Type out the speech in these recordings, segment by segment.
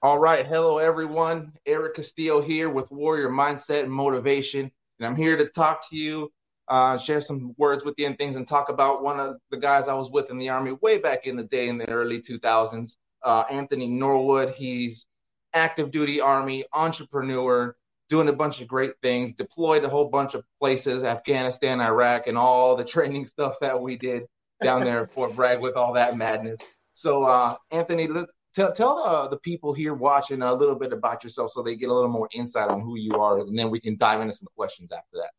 All right. Hello, everyone. Eric Castillo here with Warrior Mindset and Motivation. And I'm here to talk to you, uh, share some words with you and things, and talk about one of the guys I was with in the Army way back in the day in the early 2000s, uh, Anthony Norwood. He's active duty Army, entrepreneur, doing a bunch of great things, deployed a whole bunch of places, Afghanistan, Iraq, and all the training stuff that we did down there at Fort Bragg with all that madness. So, uh, Anthony, let's tell tell uh, the people here watching a little bit about yourself so they get a little more insight on who you are, and then we can dive into some questions after that.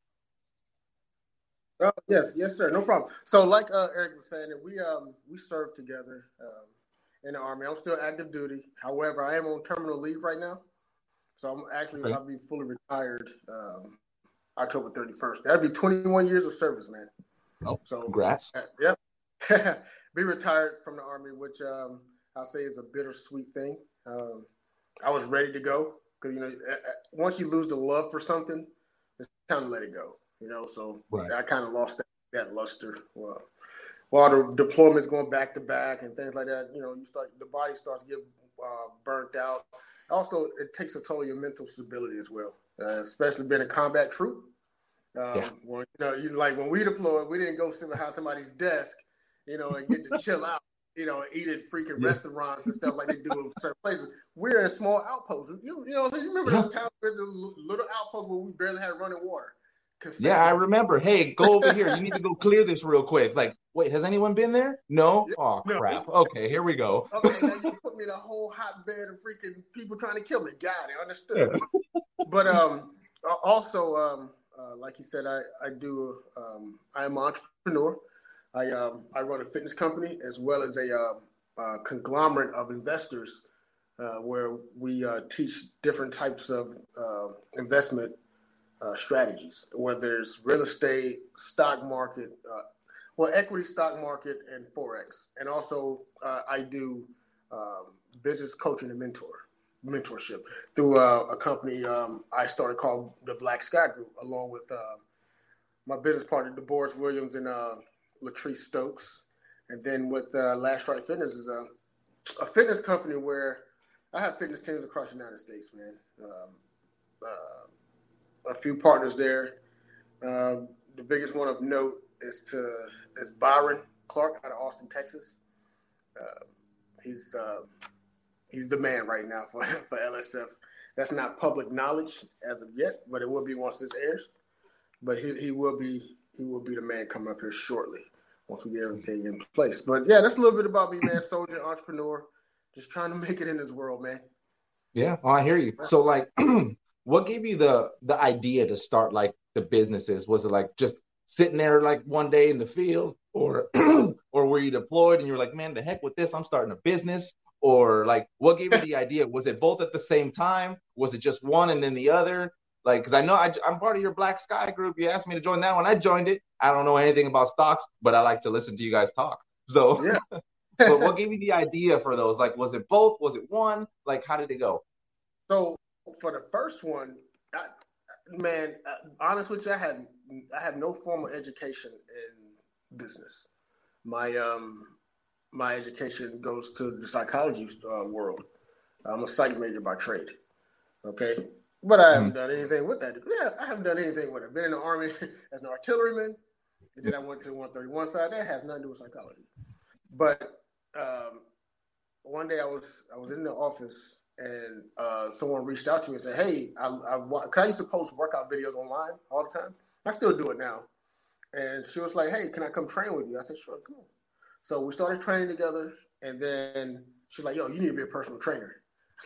Oh, yes, yes, sir. No problem. So, like uh, Eric was saying, we um we served together um, in the army. I'm still active duty. However, I am on terminal leave right now, so I'm actually okay. I'll be fully retired um, October 31st. That'd be 21 years of service, man. Oh, so congrats. Uh, yep. be retired from the army, which um, I'll say is a bittersweet thing. Um, I was ready to go because you know once you lose the love for something, it's time to let it go. You know, so right. I kind of lost that, that luster. Well, while the deployments going back to back and things like that, you know, you start the body starts to get uh, burnt out. Also, it takes a toll on your mental stability as well, uh, especially being a combat troop. Um, yeah. When, you know, you like when we deployed, we didn't go sit behind somebody's desk, you know, and get to chill out you know, eat at freaking yeah. restaurants and stuff like they do in certain places. We're in small outposts. You, you know, you remember those towns with the little outposts where we barely had running water. Yeah, I remember. Hey, go over here. You need to go clear this real quick. Like, wait, has anyone been there? No. Oh no. crap. Okay, here we go. okay, now you put me in a whole hotbed of freaking people trying to kill me. Got it. Understood. but um, also um, uh, like you said, I I do um, I am an entrepreneur. I um, I run a fitness company as well as a uh, uh, conglomerate of investors uh, where we uh, teach different types of uh, investment uh, strategies, whether it's real estate, stock market, well, equity stock market, and forex. And also, I do um, business coaching and mentor mentorship through a company um, I started called the Black Sky Group, along with my business partner, DeBoris Williams, and Latrice Stokes. And then with uh, Last Strike Fitness is a, a fitness company where I have fitness teams across the United States, man. Um, uh, a few partners there. Um, the biggest one of note is to is Byron Clark out of Austin, Texas. Uh, he's uh, he's the man right now for, for LSF. That's not public knowledge as of yet, but it will be once this airs. But he, he will be he will be the man coming up here shortly once we get everything in place. But yeah, that's a little bit about me, man. Soldier, entrepreneur, just trying to make it in this world, man. Yeah, oh, I hear you. So like, what gave you the the idea to start like the businesses? Was it like just sitting there like one day in the field, or or were you deployed and you were like, man, the heck with this, I'm starting a business? Or like, what gave you the idea? Was it both at the same time? Was it just one and then the other? Like, because I know I, am part of your Black Sky group. You asked me to join that one. I joined it. I don't know anything about stocks, but I like to listen to you guys talk. So, yeah. but what gave you the idea for those? Like, was it both? Was it one? Like, how did it go? So, for the first one, I, man, uh, honest with you, I had I have no formal education in business. My um my education goes to the psychology uh, world. I'm a psych major by trade. Okay, but I haven't mm. done anything with that. Yeah, I haven't done anything with it. Been in the army as an artilleryman, and then I went to the 131 side. That has nothing to do with psychology. But um, one day I was I was in the office and uh, someone reached out to me and said, "Hey, I, I, I used to post workout videos online all the time. I still do it now." And she was like, "Hey, can I come train with you?" I said, "Sure, cool." So we started training together, and then she's like, "Yo, you need to be a personal trainer."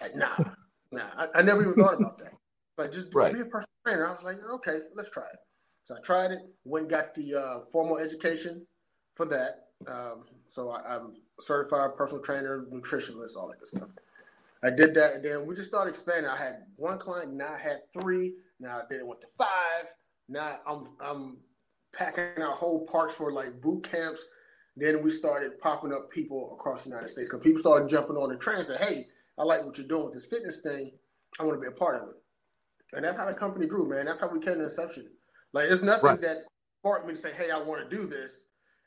I was like, "Nah, nah." I, I never even thought about that. But just right. be a personal trainer. I was like, okay, let's try it. So I tried it. Went got the uh, formal education for that. Um, so I, am certified personal trainer, nutritionist, all that good stuff. I did that, and then we just started expanding. I had one client, now I had three. Now I did it went to five. Now I'm I'm packing out whole parks for like boot camps. Then we started popping up people across the United States because people started jumping on the train and said, "Hey, I like what you're doing with this fitness thing. I want to be a part of it." And that's how the company grew, man. That's how we came to inception. Like it's nothing right. that sparked me to say, "Hey, I want to do this."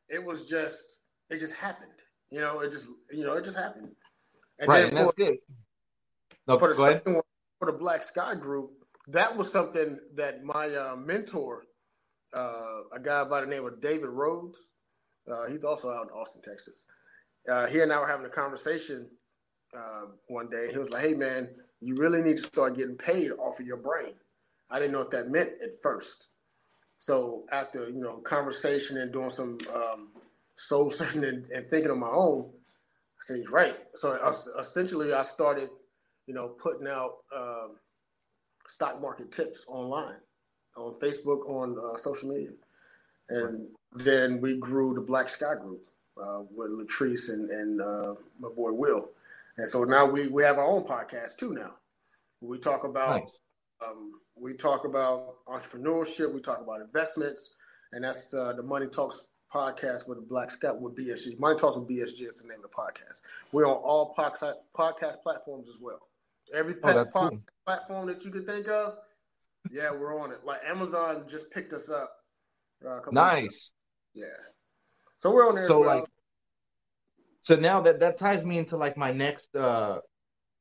It was just, it just happened. You know, it just, you know, it just happened. And right, and that's good. No, for the go ahead. one, for the Black Sky Group, that was something that my uh, mentor, uh, a guy by the name of David Rhodes, uh, he's also out in Austin, Texas. Uh, he and I were having a conversation uh, one day. He was like, "Hey, man, you really need to start getting paid off of your brain." I didn't know what that meant at first. So after you know conversation and doing some um, soul searching and, and, thinking on my own, I said he's right. So uh, essentially, I started, you know, putting out um, stock market tips online, on Facebook, on uh, social media, and then we grew the Black Sky Group uh, with Latrice and, and uh, my boy Will, and so now we we have our own podcast too. Now we talk about. Nice. Um, we talk about entrepreneurship, we talk about investments, and that's the, the Money Talks podcast with the Black Scott with BSG. Money Talks with BSG is the name of the podcast. We're on all podcast podcast platforms as well. Every oh, podcast cool. platform that you can think of, yeah, we're on it. Like Amazon just picked us up. Uh, nice. Yeah. So we're on there. So like, so now that that ties me into like my next uh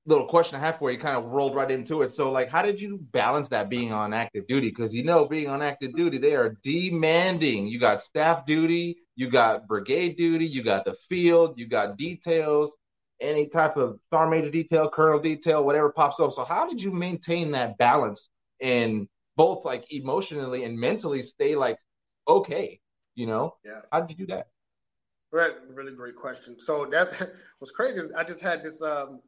little question I have for you kind of rolled right into it. So, like, how did you balance that being on active duty? Because you know, being on active duty, they are demanding. You got staff duty, you got brigade duty, you got the field, you got details, any type of sergeant major detail, colonel detail, whatever pops up. So, how did you maintain that balance and both like emotionally and mentally stay like okay? You know, yeah. How did you do that? Right, really great question. So that was crazy. I just had this um,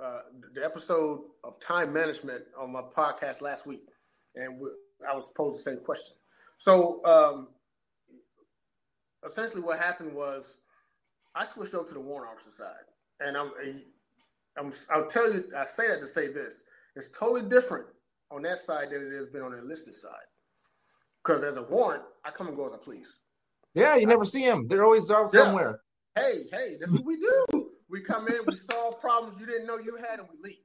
uh, the episode of time management on my podcast last week, and we, I was posed the same question. So um, essentially, what happened was I switched over to the warrant officer side, and I'm, I'm I'll tell you, I say that to say this: it's totally different on that side than it has been on the enlisted side. Because as a warrant, I come and go as I please. Yeah, you never see them; they're always out yeah. somewhere. Hey, hey, that's what we do. We come in, we solve problems you didn't know you had, and we leave.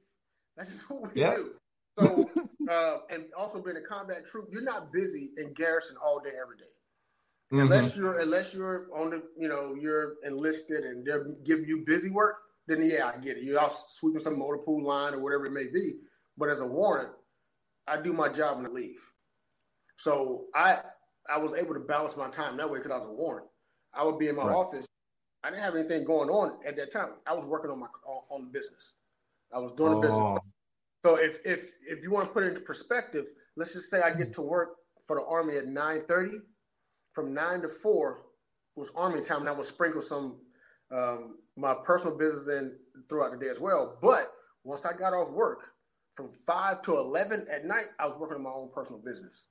That's just what we yeah. do. So, uh, and also being a combat troop, you're not busy in garrison all day, every day. Mm-hmm. Unless you're unless you're on the you know you're enlisted and they're giving you busy work, then yeah, I get it. You're out sweeping some motor pool line or whatever it may be. But as a warrant, I do my job and I leave. So I I was able to balance my time that way because I was a warrant. I would be in my right. office I didn't have anything going on at that time. I was working on my on, on the business. I was doing oh. the business. So if if if you want to put it into perspective, let's just say I get to work for the army at nine thirty. From nine to four was army time, and I would sprinkle some um, my personal business in throughout the day as well. But once I got off work, from five to eleven at night, I was working on my own personal business.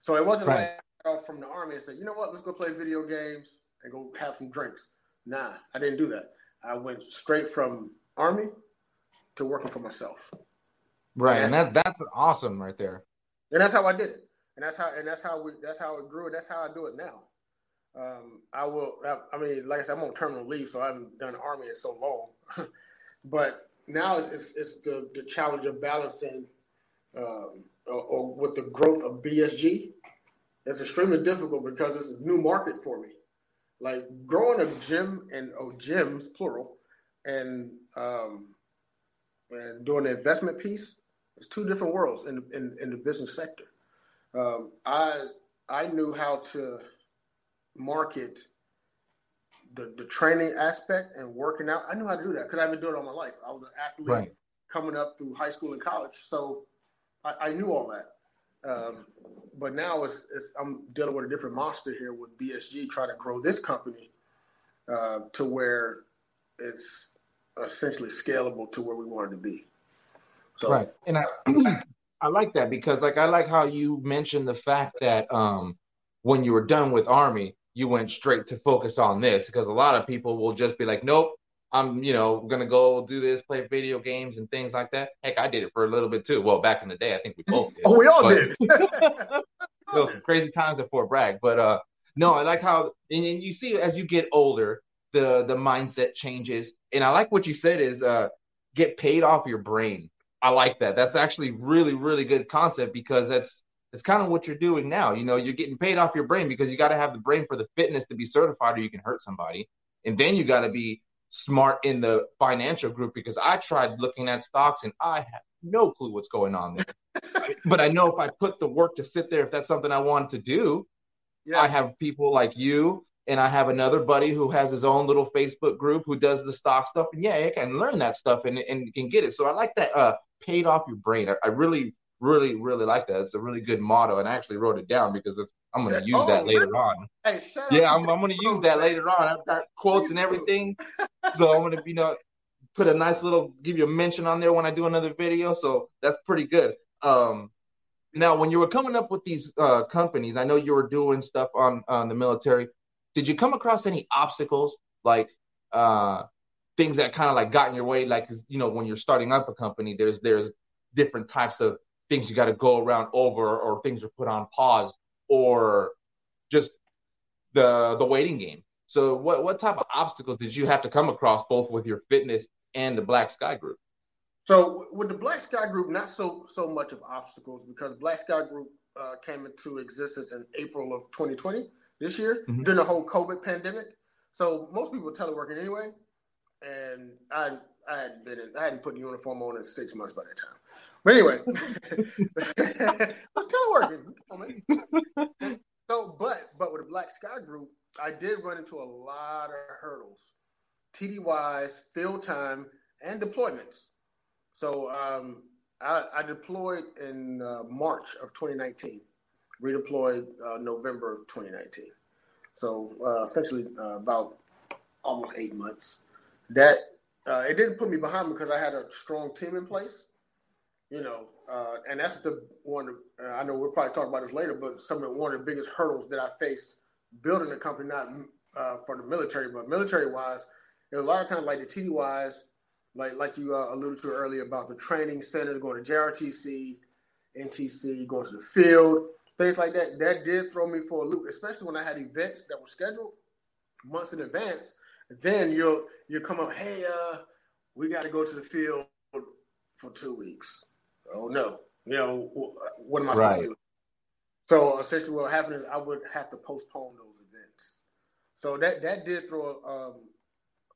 So it wasn't right. like I got off from the army and said, you know what, let's go play video games and go have some drinks. Nah, I didn't do that. I went straight from army to working for myself. Right, and, and that that's awesome right there. And that's how I did it. And that's how and that's how we that's how it grew. And that's how I do it now. Um, I will. I, I, mean, like I said, I'm on terminal leave, so I haven't done army in so long. but now it's, it's the the challenge of balancing um, or, or with the growth of BSG. It's extremely difficult because it's a new market for me. Like growing a gym and oh gyms plural, and um, and doing the investment piece, it's two different worlds in in, in the business sector. Um, I I knew how to market the the training aspect and working out. I knew how to do that because I've been doing it all my life. I was an athlete right. coming up through high school and college, so I, I knew all that. Um, but now it's, it's, I'm dealing with a different monster here with BSG trying to grow this company uh, to where it's essentially scalable to where we want it to be. So, right, and I I like that because like I like how you mentioned the fact that um, when you were done with Army, you went straight to focus on this because a lot of people will just be like, nope, I'm, you know, gonna go do this, play video games and things like that. Heck, I did it for a little bit too. Well, back in the day, I think we both did. oh, we all but, did. was some crazy times at Fort Bragg, but uh, no, I like how and you see as you get older, the the mindset changes, and I like what you said is uh, get paid off your brain. I like that. That's actually really really good concept because that's it's kind of what you're doing now. You know, you're getting paid off your brain because you got to have the brain for the fitness to be certified, or you can hurt somebody, and then you got to be smart in the financial group because I tried looking at stocks and I have no clue what's going on there. but I know if I put the work to sit there, if that's something I want to do, yeah. I have people like you and I have another buddy who has his own little Facebook group who does the stock stuff. And yeah, I can learn that stuff and, and can get it. So I like that uh, paid off your brain. I, I really, really, really like that. It's a really good motto. And I actually wrote it down because it's I'm going to use oh, that later really? on. Hey, yeah, I'm, I'm going to use that later on. I've got quotes and everything. so I'm going to, you know, put a nice little, give you a mention on there when I do another video. So that's pretty good. Um, now, when you were coming up with these uh, companies, I know you were doing stuff on, on the military. Did you come across any obstacles like uh, things that kind of like got in your way? Like, you know, when you're starting up a company, there's there's different types of things you got to go around over, or things are put on pause or just the the waiting game. So what what type of obstacles did you have to come across both with your fitness and the Black Sky Group? So with the Black Sky Group, not so so much of obstacles because Black Sky Group uh, came into existence in April of 2020 this year mm-hmm. during the whole COVID pandemic. So most people were teleworking anyway, and I I hadn't been in, I hadn't put uniform on in six months by that time. But anyway, I was teleworking. so, but but with the Black Sky Group, I did run into a lot of hurdles, TDYs, field time, and deployments. So um, I, I, deployed in uh, March of 2019, redeployed uh, November of 2019. So uh, essentially uh, about almost eight months. That uh, it didn't put me behind because I had a strong team in place you know, uh, and that's the one. Uh, I know we'll probably talk about this later, but some of the, one of the biggest hurdles that I faced building a company, not uh, for the military, but military wise, there's a lot of times like the TDYs, like like you uh, alluded to earlier about the training centers, going to JRTC, NTC, going to the field, things like that. That did throw me for a loop, especially when I had events that were scheduled months in advance. Then you'll you come up, hey, uh, we got to go to the field for two weeks oh no, you know, what am I supposed to do? So essentially, what happened is I would have to postpone those events. So that that did throw um,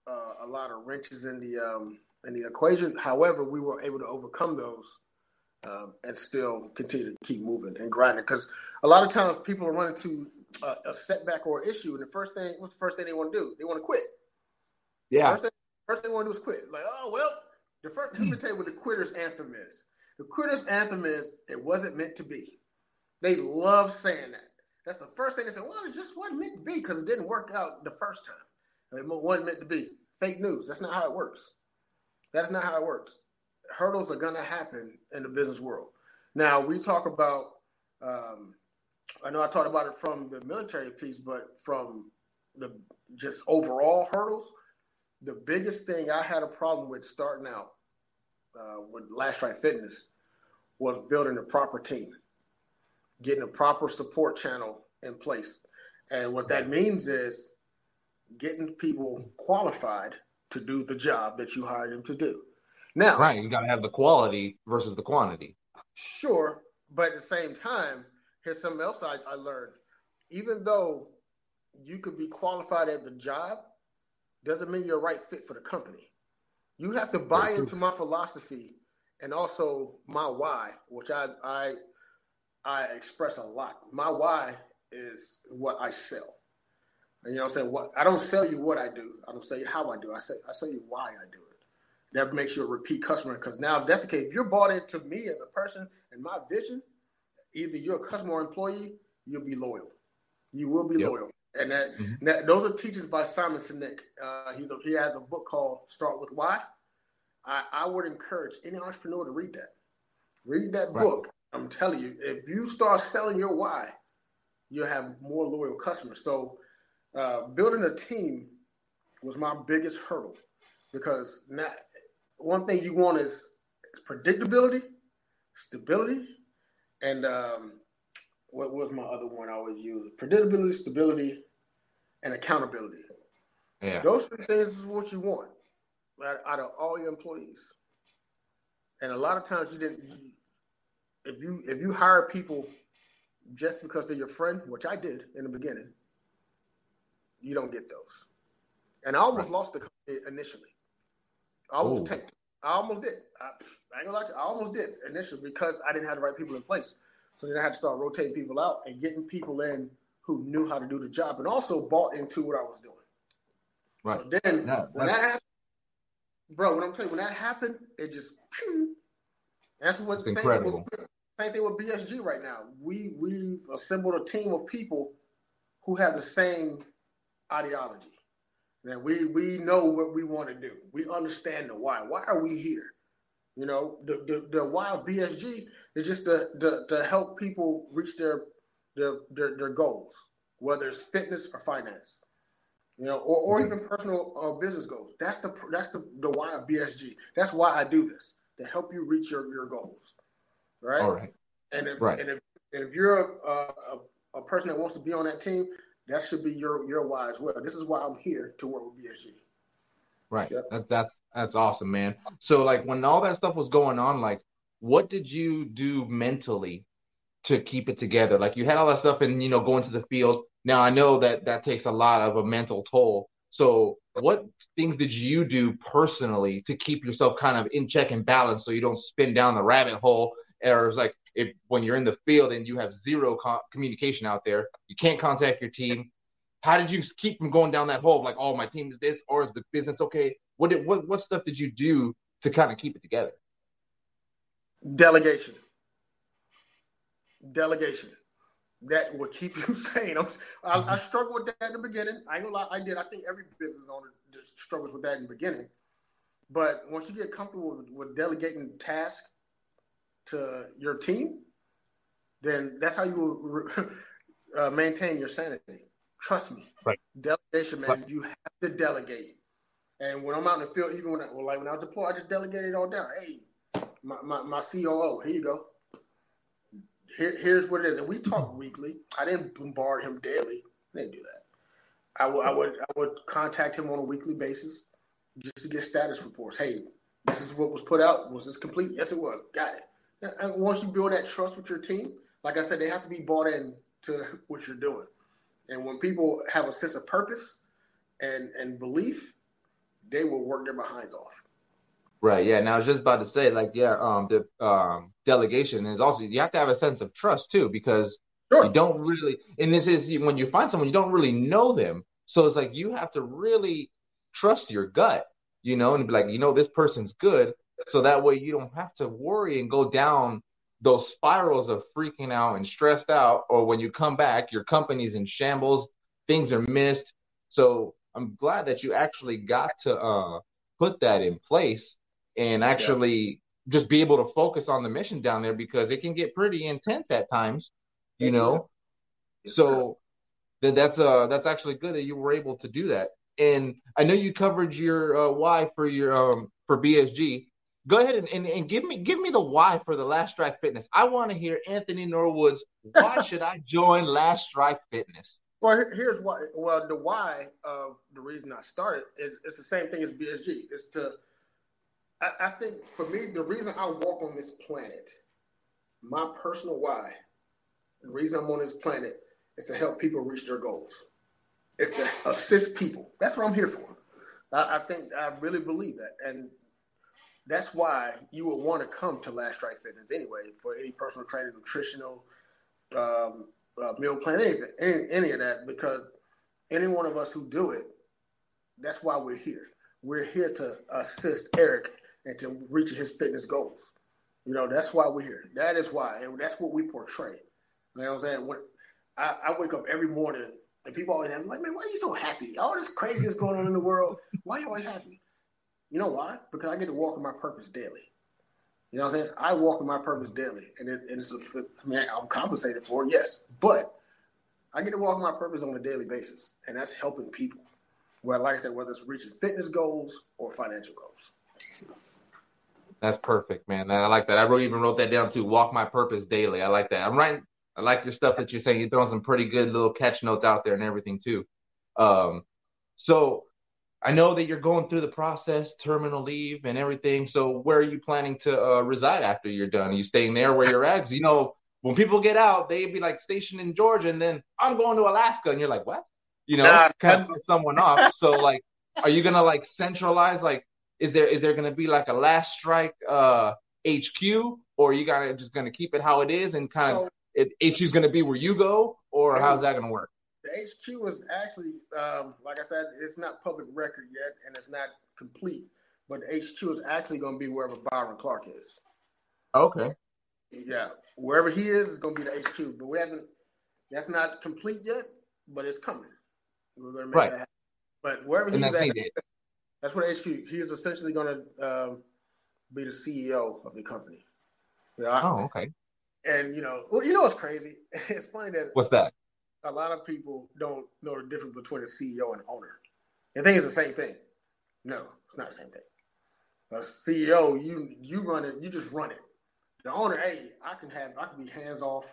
uh, a lot of wrenches in the um, in the equation. However, we were able to overcome those um, and still continue to keep moving and grinding. Because a lot of times people are running to a, a setback or issue, and the first thing, what's the first thing they want to do? They want to quit. Yeah. First thing, first thing they want to do is quit. Like, oh well, the first. Let me tell you what the quitter's anthem is. The quitters anthem is "It wasn't meant to be." They love saying that. That's the first thing they say. Well, it just wasn't meant to be because it didn't work out the first time. It wasn't meant to be. Fake news. That's not how it works. That's not how it works. Hurdles are going to happen in the business world. Now we talk about. Um, I know I talked about it from the military piece, but from the just overall hurdles, the biggest thing I had a problem with starting out uh, with Last Strike Fitness was building a proper team, getting a proper support channel in place. And what that means is getting people qualified to do the job that you hired them to do. Now, right, you got to have the quality versus the quantity. Sure, but at the same time, here's something else I, I learned. Even though you could be qualified at the job, doesn't mean you're a right fit for the company. You have to buy into my philosophy and also my why, which I I I express a lot. My why is what I sell. And you know what I'm saying? What I don't sell you what I do. I don't sell you how I do. I say I sell you why I do it. That makes you a repeat customer. Because now if that's the case, if you're bought into me as a person and my vision, either you're a customer or employee, you'll be loyal. You will be yep. loyal. And that, mm-hmm. that, those are teachers by Simon Sinek. Uh, he's a, he has a book called Start with Why. I, I would encourage any entrepreneur to read that. Read that right. book. I'm telling you, if you start selling your why, you'll have more loyal customers. So, uh, building a team was my biggest hurdle because now, one thing you want is, is predictability, stability, and um, what was my other one I always use? Predictability, stability, and accountability. Yeah. Those three things is what you want out of all your employees. And a lot of times you didn't if you if you hire people just because they're your friend, which I did in the beginning, you don't get those. And I almost right. lost the company initially. I almost Ooh. tanked. I almost did. I, I ain't gonna lie to you. I almost did initially because I didn't have the right people in place. So then I had to start rotating people out and getting people in who knew how to do the job and also bought into what I was doing. Right. So then no, when that happened, bro, when I'm telling you, when that happened, it just that's what same incredible. Thing with, same thing with BSG right now. We we've assembled a team of people who have the same ideology. That we we know what we want to do. We understand the why. Why are we here? You know, the the, the why of BSG is just to, to, to help people reach their, their their their goals, whether it's fitness or finance you know, or, or even personal uh, business goals. That's the that's the, the why of BSG. That's why I do this to help you reach your, your goals, right? All right. And if right. and if, and if you're a, a, a person that wants to be on that team, that should be your your why as well. This is why I'm here to work with BSG. Right. Yep. That, that's that's awesome, man. So like when all that stuff was going on, like what did you do mentally to keep it together? Like you had all that stuff and you know going to the field now I know that that takes a lot of a mental toll. So what things did you do personally to keep yourself kind of in check and balance so you don't spin down the rabbit hole? Or it's like if when you're in the field and you have zero co- communication out there, you can't contact your team. How did you keep from going down that hole of like, oh, my team is this, or is the business okay? What did what what stuff did you do to kind of keep it together? Delegation. Delegation that will keep you sane. I'm, I, I mm-hmm. struggled with that in the beginning. I ain't gonna lie, I did. I think every business owner just struggles with that in the beginning. But once you get comfortable with, with delegating tasks to your team, then that's how you will uh, maintain your sanity. Trust me. Right. Delegation, man. Right. You have to delegate. And when I'm out in the field, even when I, well, like when I was deployed, I just delegated it all down. Hey, my, my, my COO, here you go here, here's what it is. And we talk weekly. I didn't bombard him daily. I didn't do that. I would, I would, I would contact him on a weekly basis just to get status reports. Hey, this is what was put out. Was this complete? Yes, it was. Got it. And once you build that trust with your team, like I said, they have to be bought in to what you're doing. And when people have a sense of purpose and and belief, they will work their behinds off. Right. Yeah. Now I was just about to say, like, yeah, um, the um delegation is also you have to have a sense of trust too, because sure. you don't really, and it is when you find someone you don't really know them, so it's like you have to really trust your gut, you know, and be like, you know, this person's good, so that way you don't have to worry and go down those spirals of freaking out and stressed out, or when you come back, your company's in shambles, things are missed. So I'm glad that you actually got to uh, put that in place and actually yeah. just be able to focus on the mission down there because it can get pretty intense at times, you know. Yes, so that that's uh that's actually good that you were able to do that. And I know you covered your uh, why for your um for BSG. Go ahead and, and, and give me give me the why for the Last Strike Fitness. I want to hear Anthony Norwood's why should I join Last Strike Fitness? Well, here's why. Well, the why of the reason I started is it's the same thing as BSG. It's to I, I think for me, the reason I walk on this planet, my personal why, the reason I'm on this planet is to help people reach their goals. It's to assist people. That's what I'm here for. I, I think I really believe that, and that's why you would want to come to Last Strike Fitness anyway for any personal training, nutritional, um, uh, meal plan, anything, any, any of that, because any one of us who do it, that's why we're here. We're here to assist Eric and to reaching his fitness goals. You know, that's why we're here. That is why, and that's what we portray. You know what I'm saying? When I, I wake up every morning and people always have like, man, why are you so happy? All this crazy is going on in the world. Why are you always happy? You know why? Because I get to walk in my purpose daily. You know what I'm saying? I walk in my purpose daily, and, it, and it's a, I mean, I'm compensated for it, yes, but I get to walk in my purpose on a daily basis, and that's helping people. Well, like I said, whether it's reaching fitness goals or financial goals. That's perfect, man. I like that. I wrote, even wrote that down too. Walk my purpose daily. I like that. I'm writing. I like your stuff that you're saying. You're throwing some pretty good little catch notes out there and everything too. Um, so I know that you're going through the process, terminal leave and everything. So where are you planning to uh, reside after you're done? Are you staying there where you're at? you know, when people get out, they'd be like stationed in Georgia, and then I'm going to Alaska, and you're like, what? You know, nah, kind of someone off. So like, are you gonna like centralize? Like, is there is there gonna be like a last strike uh HQ, or you gotta just gonna keep it how it is and kind of it, HQ is gonna be where you go, or how's that gonna work? The HQ is actually, um, like I said, it's not public record yet, and it's not complete. But the HQ is actually going to be wherever Byron Clark is. Okay. Yeah, wherever he is is going to be the HQ. But we haven't. That's not complete yet, but it's coming. We're going to make right. that happen. But wherever he's at, that's what HQ. He is essentially going to um, be the CEO of the company. Yeah. Oh, okay. And you know, well, you know what's crazy? It's funny that what's that? A lot of people don't know the difference between a CEO and owner. They think it's the same thing. No, it's not the same thing. A CEO, you you run it, you just run it. The owner, hey, I can have I can be hands off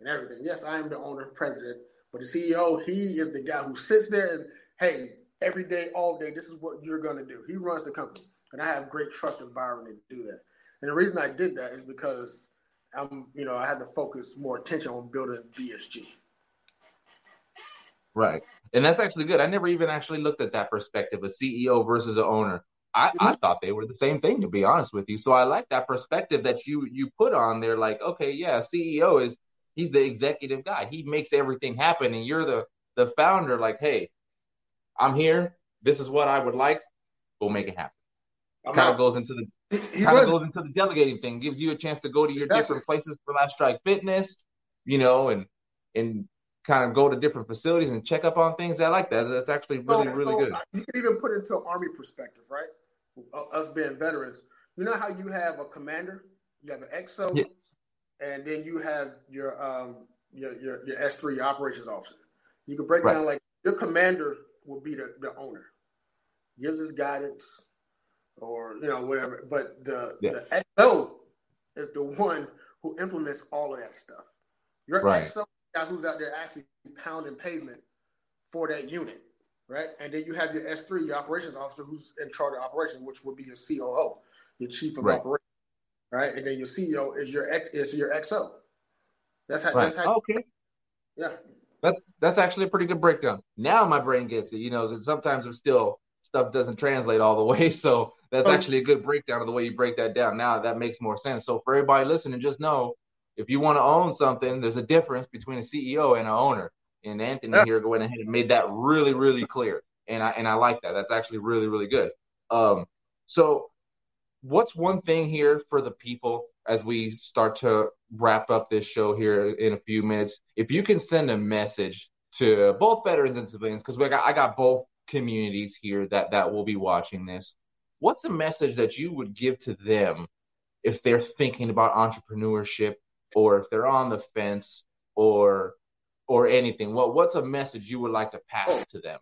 and everything. Yes, I am the owner, president, but the CEO, he is the guy who sits there and hey, every day, all day, this is what you're gonna do. He runs the company. And I have great trust in Byron to do that. And the reason I did that is because I'm, you know, I had to focus more attention on building BSG. Right. And that's actually good. I never even actually looked at that perspective, a CEO versus an owner. I, mm-hmm. I thought they were the same thing, to be honest with you. So I like that perspective that you you put on there. Like, okay, yeah, CEO is he's the executive guy. He makes everything happen, and you're the the founder. Like, hey, I'm here. This is what I would like. We'll make it happen. Kind of goes into the kind of goes into the delegating thing. Gives you a chance to go to your exactly. different places for Last Strike Fitness, you know, and and kind of go to different facilities and check up on things. I like that. That's actually really, so, really so good. You can even put it into army perspective, right? Us being veterans, you know how you have a commander, you have an XO, yes. and then you have your um your your, your S three operations officer. You can break right. down like your commander will be the, the owner, gives us guidance, or you know whatever. But the yeah. the XO is the one who implements all of that stuff. Your right. XO guy who's out there actually pounding pavement for that unit, right? And then you have your S3, your operations officer, who's in charge of operations, which would be your COO, your chief of right. operations, right? And then your CEO is your X is your XO. That's how. Right. That's how. Okay. Yeah. That's that's actually a pretty good breakdown. Now my brain gets it, you know, because sometimes I'm still stuff doesn't translate all the way. So that's oh. actually a good breakdown of the way you break that down. Now that makes more sense. So for everybody listening, just know if you want to own something, there's a difference between a CEO and an owner. And Anthony yeah. here went ahead and made that really, really clear. And I and I like that. That's actually really, really good. Um, so what's one thing here for the people as we start to wrap up this show here in a few minutes? If you can send a message to both veterans and civilians, because we got I got both communities here that that will be watching this. What's a message that you would give to them if they're thinking about entrepreneurship or if they're on the fence or or anything what what's a message you would like to pass oh. to them?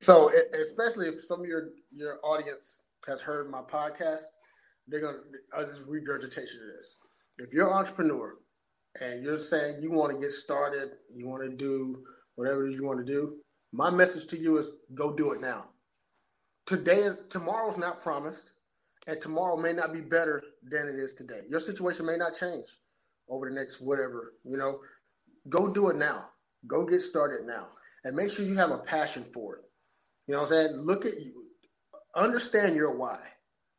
So especially if some of your your audience has heard my podcast they're gonna i'll just regurgitation of this. If you're an entrepreneur and you're saying you want to get started you want to do whatever it is you want to do my message to you is go do it now. Today is tomorrow's not promised and tomorrow may not be better than it is today. Your situation may not change over the next whatever, you know, go do it now. Go get started now. And make sure you have a passion for it. You know what I'm saying? Look at you, understand your why.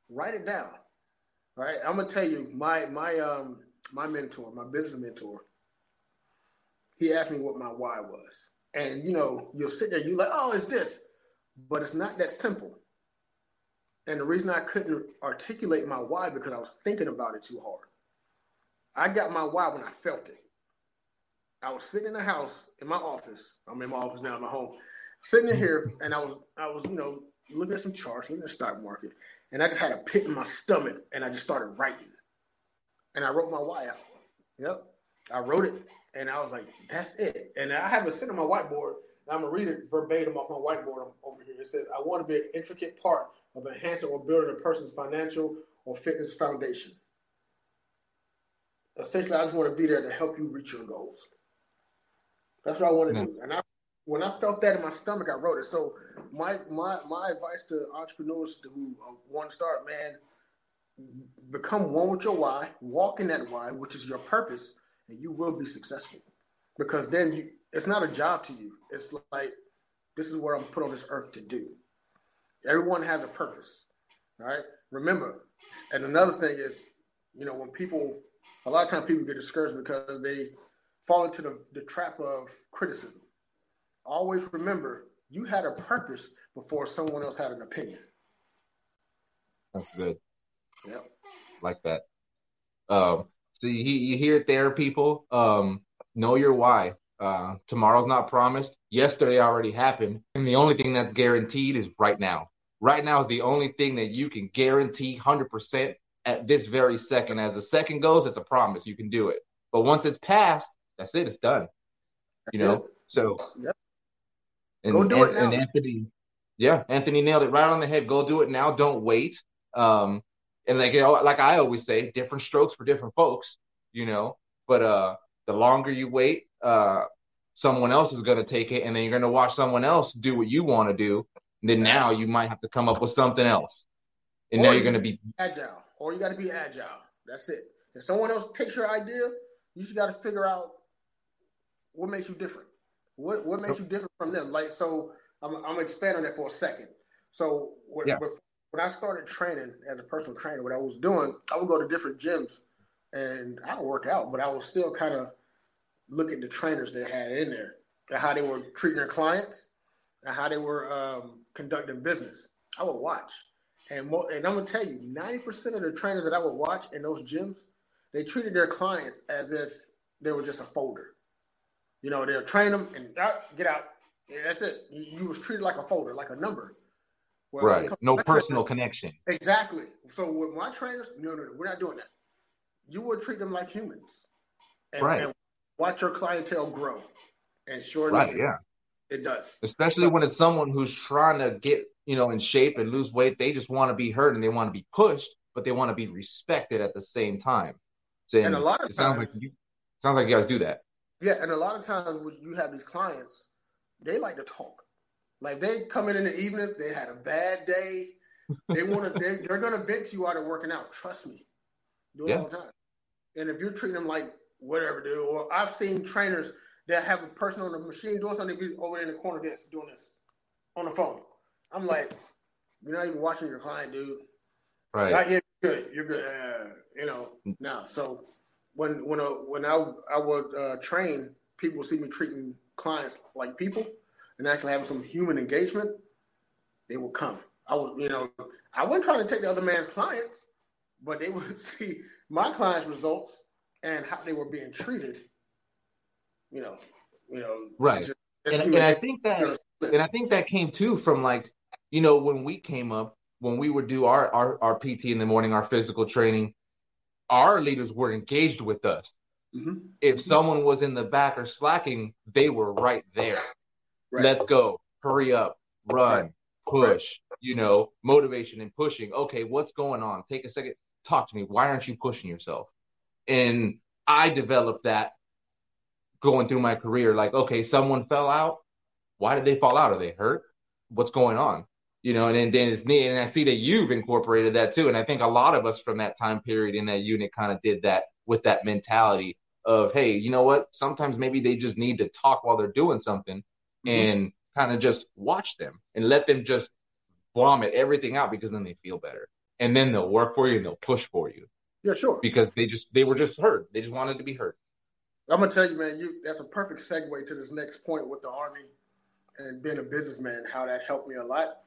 Write it down. Right. I'm gonna tell you, my my um my mentor, my business mentor, he asked me what my why was. And you know, you'll sit there, you're like, oh, it's this. But it's not that simple. And the reason I couldn't articulate my why because I was thinking about it too hard. I got my why when I felt it. I was sitting in the house in my office. I'm in my office now, in my home, sitting in here, and I was I was you know looking at some charts, looking at the stock market, and I just had a pit in my stomach, and I just started writing, and I wrote my why out. Yep, I wrote it, and I was like, that's it. And I have it sitting on my whiteboard. And I'm gonna read it verbatim off my whiteboard over here. It says, "I want to be an intricate part of enhancing or building a person's financial or fitness foundation." Essentially, I just want to be there to help you reach your goals. That's what I want to do. And I, when I felt that in my stomach, I wrote it. So my my my advice to entrepreneurs who uh, want to start, man, become one with your why, walk in that why, which is your purpose, and you will be successful. Because then you, it's not a job to you. It's like this is what I'm put on this earth to do. Everyone has a purpose. right? Remember, and another thing is, you know, when people, a lot of times people get discouraged because they fall into the, the trap of criticism. Always remember, you had a purpose before someone else had an opinion. That's good. Yep. Like that. Um, so you, you hear it there, people. Um, know your why. Uh, tomorrow's not promised. Yesterday already happened. And the only thing that's guaranteed is right now. Right now is the only thing that you can guarantee 100% at this very second. As the second goes, it's a promise. You can do it. But once it's passed, that's it. It's done. You know? So, yep. and, Go do and, it now. and Anthony, yeah, Anthony nailed it right on the head. Go do it now. Don't wait. Um, and like you know, like I always say, different strokes for different folks, you know. But uh, the longer you wait, uh, someone else is going to take it, and then you're going to watch someone else do what you want to do. And then now you might have to come up with something else, and Or now you you're going to be agile, or you got to be agile. That's it. If someone else takes your idea, you just got to figure out what makes you different. What what makes you different from them? Like so, I'm I'm expanding on that for a second. So when, Yeah. when I started training as a personal trainer, what I was doing, I would go to different gyms, and I would work out, but I was still kind of look at the trainers they had in there, and how they were treating their clients, and how they were um, conducting business. I would watch. And, mo- and I'm gonna tell you, 90% of the trainers that I would watch in those gyms, they treated their clients as if they were just a folder. You know, they'll train them and out, get out. Yeah, that's it. You, you was treated like a folder, like a number. Well, right. No personal trainers- connection. Exactly. So with my trainers, no, no, no, we're not doing that. You would treat them like humans, and, Right. and watch your clientele grow. And sure Right. enough, Yeah. it does. especially when it's someone who's trying to get you know in shape and lose weight they just want to be heard and they want to be pushed but they want to be respected at the same time so And a lot of it sounds like you sounds like you guys do that Yeah, and a lot of times when you have these clients, they like to talk. Like they come in in the evenings, they had a bad day. They want to. They, they're going to vent to you out of working out. Trust me, do it Yeah. all the time. And if you're treating them like whatever, dude, or I've seen trainers that have a person on the machine doing something, over in the corner this doing this on the phone. I'm like, you're not even watching your client, dude. right Not yet. Good. You're good. Uh, you know. Now, so when when uh, when I I would uh, train, people would see me treating clients like people and actually having some human engagement. They would come. I would, you know, I wasn't trying to take the other man's clients, but they would see my clients' results and how they were being treated. You know, you know, Right. just- it's and, and i think that and i think that came too from like you know when we came up when we would do our our, our pt in the morning our physical training our leaders were engaged with us. Mhm. if someone was in the back or slacking they were right there. Right. let's go. Hurry up. Run. Push. You know motivation and pushing. Okay what's going on? Take a second. Talk to me. Why aren't you pushing yourself? And i developed that going through my career. Like okay someone fell out. Why did they fall out? Are they hurt? What's going on you know and then, it's neat and i see that you've incorporated that too and i think a lot of us from that time period in that unit kind of did that with that mentality of hey you know what sometimes maybe they just need to talk while they're doing something mm-hmm. and kind of just watch them and let them just vomit everything out because then they feel better and then they'll work for you and they'll push for you Yeah, sure. because they just they were just heard they just wanted to be heard I'm gonna tell you, man. You that's a perfect segue to this next point with the army and being a businessman. How that helped me a lot.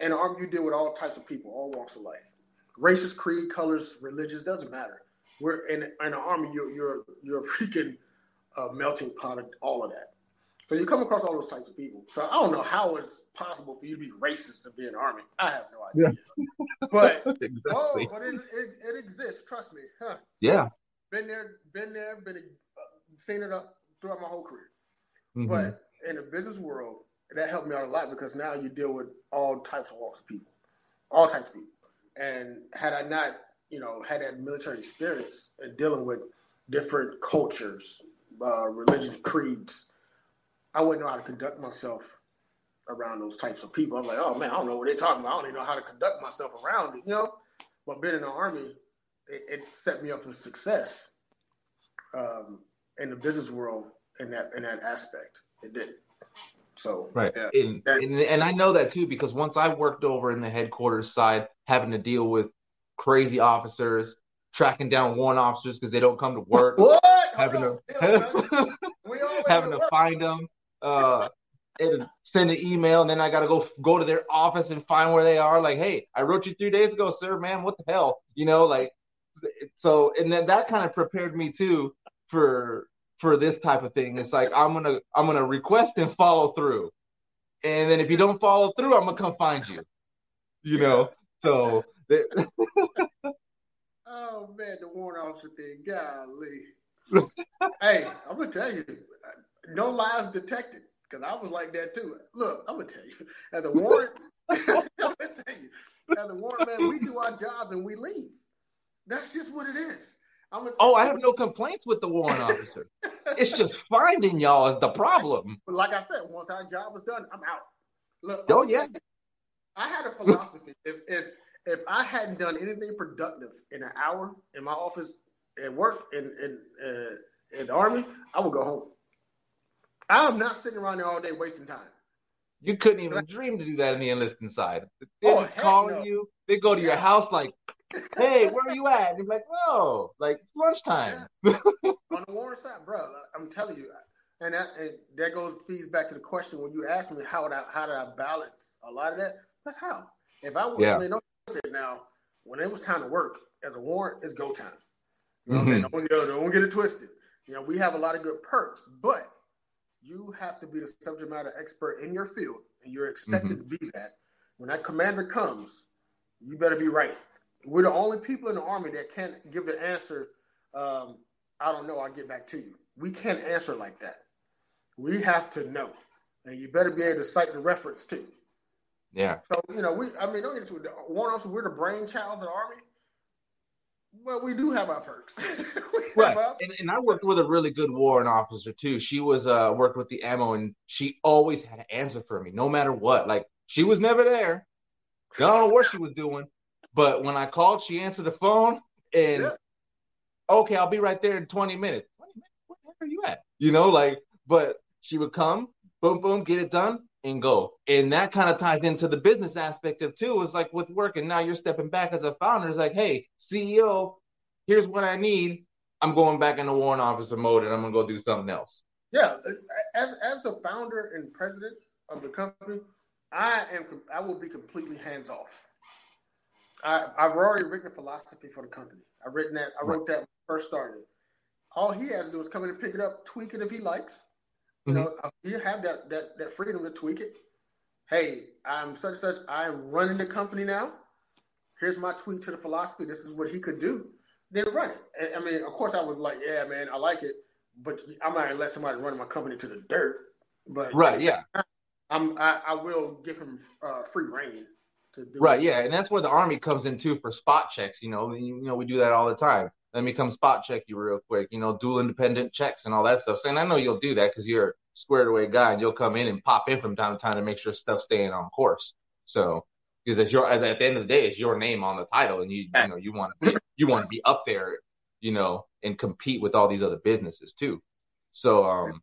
In the army, you deal with all types of people, all walks of life, races, creed, colors, religious, doesn't matter. We're in in the army. You're you're you're a freaking uh, melting pot of all of that. So you come across all those types of people. So I don't know how it's possible for you to be racist and be in the army. I have no idea. But oh, but it, it, it exists. Trust me. Huh yeah been there, been there, been uh, seen it up throughout my whole career. Mhm. But in the business world, that helped me out a lot because now you deal with all types of walks of people, all types of people. And had I not, you know, had that military experience and dealing with different cultures, uh, religious creeds, I wouldn't know how to conduct myself around those types of people. I'm like, oh man, I don't know what they're talking about. I don't even know how to conduct myself around it, you know. But being in the army, it, it set me up for success um, in the business world in that in that aspect. It did. So right, yeah. and, and and I know that too because once I worked over in the headquarters side, having to deal with crazy officers, tracking down warrant officers because they don't come to work, what? having to having to find them, uh, and send an email, and then I got to go go to their office and find where they are. Like, hey, I wrote you three days ago, sir, man. What the hell, you know? Like, so and then that kind of prepared me too for for this type of thing. It's like I'm gonna I'm gonna request and follow through, and then if you don't follow through, I'm gonna come find you. You know, so. oh man, the warrant officer thing, golly. hey, I'm gonna tell you, no lies detected because I was like that too. Look, I'm gonna tell you, as a warrant, I'm gonna tell you, as a warrant man, we do our jobs and we leave. That's just what it is oh, I have no complaints with the warrant officer. it's just finding y'all is the problem. But like I said, once our job was done, I'm out. Look, oh yeah. I had a philosophy. if if if I hadn't done anything productive in an hour in my office at work in in uh, in the army, I would go home. I'm not sitting around there all day wasting time. You couldn't even dream to do that in the enlisting side. They oh, calling no. you. They go to your house like, hey, where are you at? And you're like, oh, like it's lunchtime. Yeah. On the warrant side, bro, I'm telling you, and that and that goes feeds back to the question when you asked me how would I how did I balance a lot of that? That's how. If I would, yeah. I mean, don't now when it was time to work as a warrant, it's go time. You know mm-hmm. I'm saying? Don't, don't get it twisted. You know, we have a lot of good perks, but you have to be the subject matter expert in your field, and you're expected mm-hmm. to be that. When that commander comes, you better be right. We're the only people in the army that can't give the answer. Um, I don't know. I'll get back to you. We can't answer like that. We have to know, and you better be able to cite the reference too. Yeah. So you know, we. I mean, don't get into it. Warrant officer, we're the brainchild of the army. Well, we do have our perks. right. Our- and, and I worked with a really good warrant officer too. She was uh worked with the ammo, and she always had an answer for me, no matter what. Like she was never there. I don't know what she was doing, but when I called, she answered the phone and yeah. okay, I'll be right there in 20 minutes. 20 minutes? Where are you at? You know, like, but she would come, boom, boom, get it done and go. And that kind of ties into the business aspect of too. It's like with work, and now you're stepping back as a founder. It's like, hey, CEO, here's what I need. I'm going back into warrant officer mode and I'm gonna go do something else. Yeah, as as the founder and president of the company, I am I will be completely hands off. I, have already written a philosophy for the company. I've written that. I wrote that first started. All he has to do is come in and pick it up, tweak it if he likes. You mm-hmm. know, you have that, that that freedom to tweak it. Hey, I'm such and such. I'm running the company now. Here's my tweak to the philosophy. This is what he could do. Then run it. I mean, of course, I would like, yeah, man, I like it, but I'm not gonna let somebody run my company to the dirt. But right, yeah, I'm I, I will give him uh, free rein right, yeah, and that's where the army comes in too for spot checks. You know, you, you know we do that all the time. Let me come spot check you real quick. You know, dual independent checks and all that stuff. So, and I know you'll do that because you're a squared away guy, and you'll come in and pop in from time to time to make sure stuff's staying on course. So, because it's your at the end of the day, it's your name on the title, and you you know you want to you want to be up there, you know, and compete with all these other businesses too. So, um,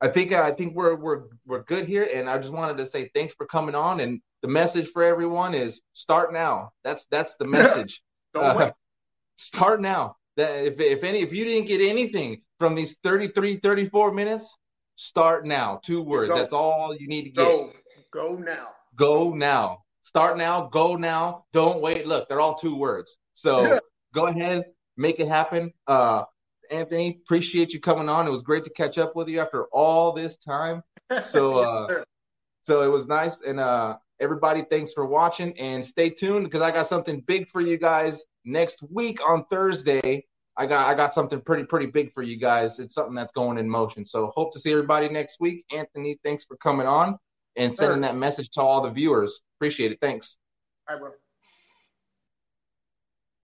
I think I think we're we're we're good here, and I just wanted to say thanks for coming on. And the message for everyone is start now. That's that's the message. uh, start now. That if if any if you didn't get anything from these 33 34 minutes, start now. Two words. Go. That's all you need to get. Go. Go now. Go now. Start now. Go now. Don't wait. Look, they're all two words. So go ahead, make it happen. Uh, Anthony, appreciate you coming on. It was great to catch up with you after all this time. So, uh, so it was nice. And uh, everybody, thanks for watching and stay tuned because I got something big for you guys next week on Thursday. I got I got something pretty pretty big for you guys. It's something that's going in motion. So hope to see everybody next week. Anthony, thanks for coming on and sending sure. that message to all the viewers. Appreciate it. Thanks. All right, bro.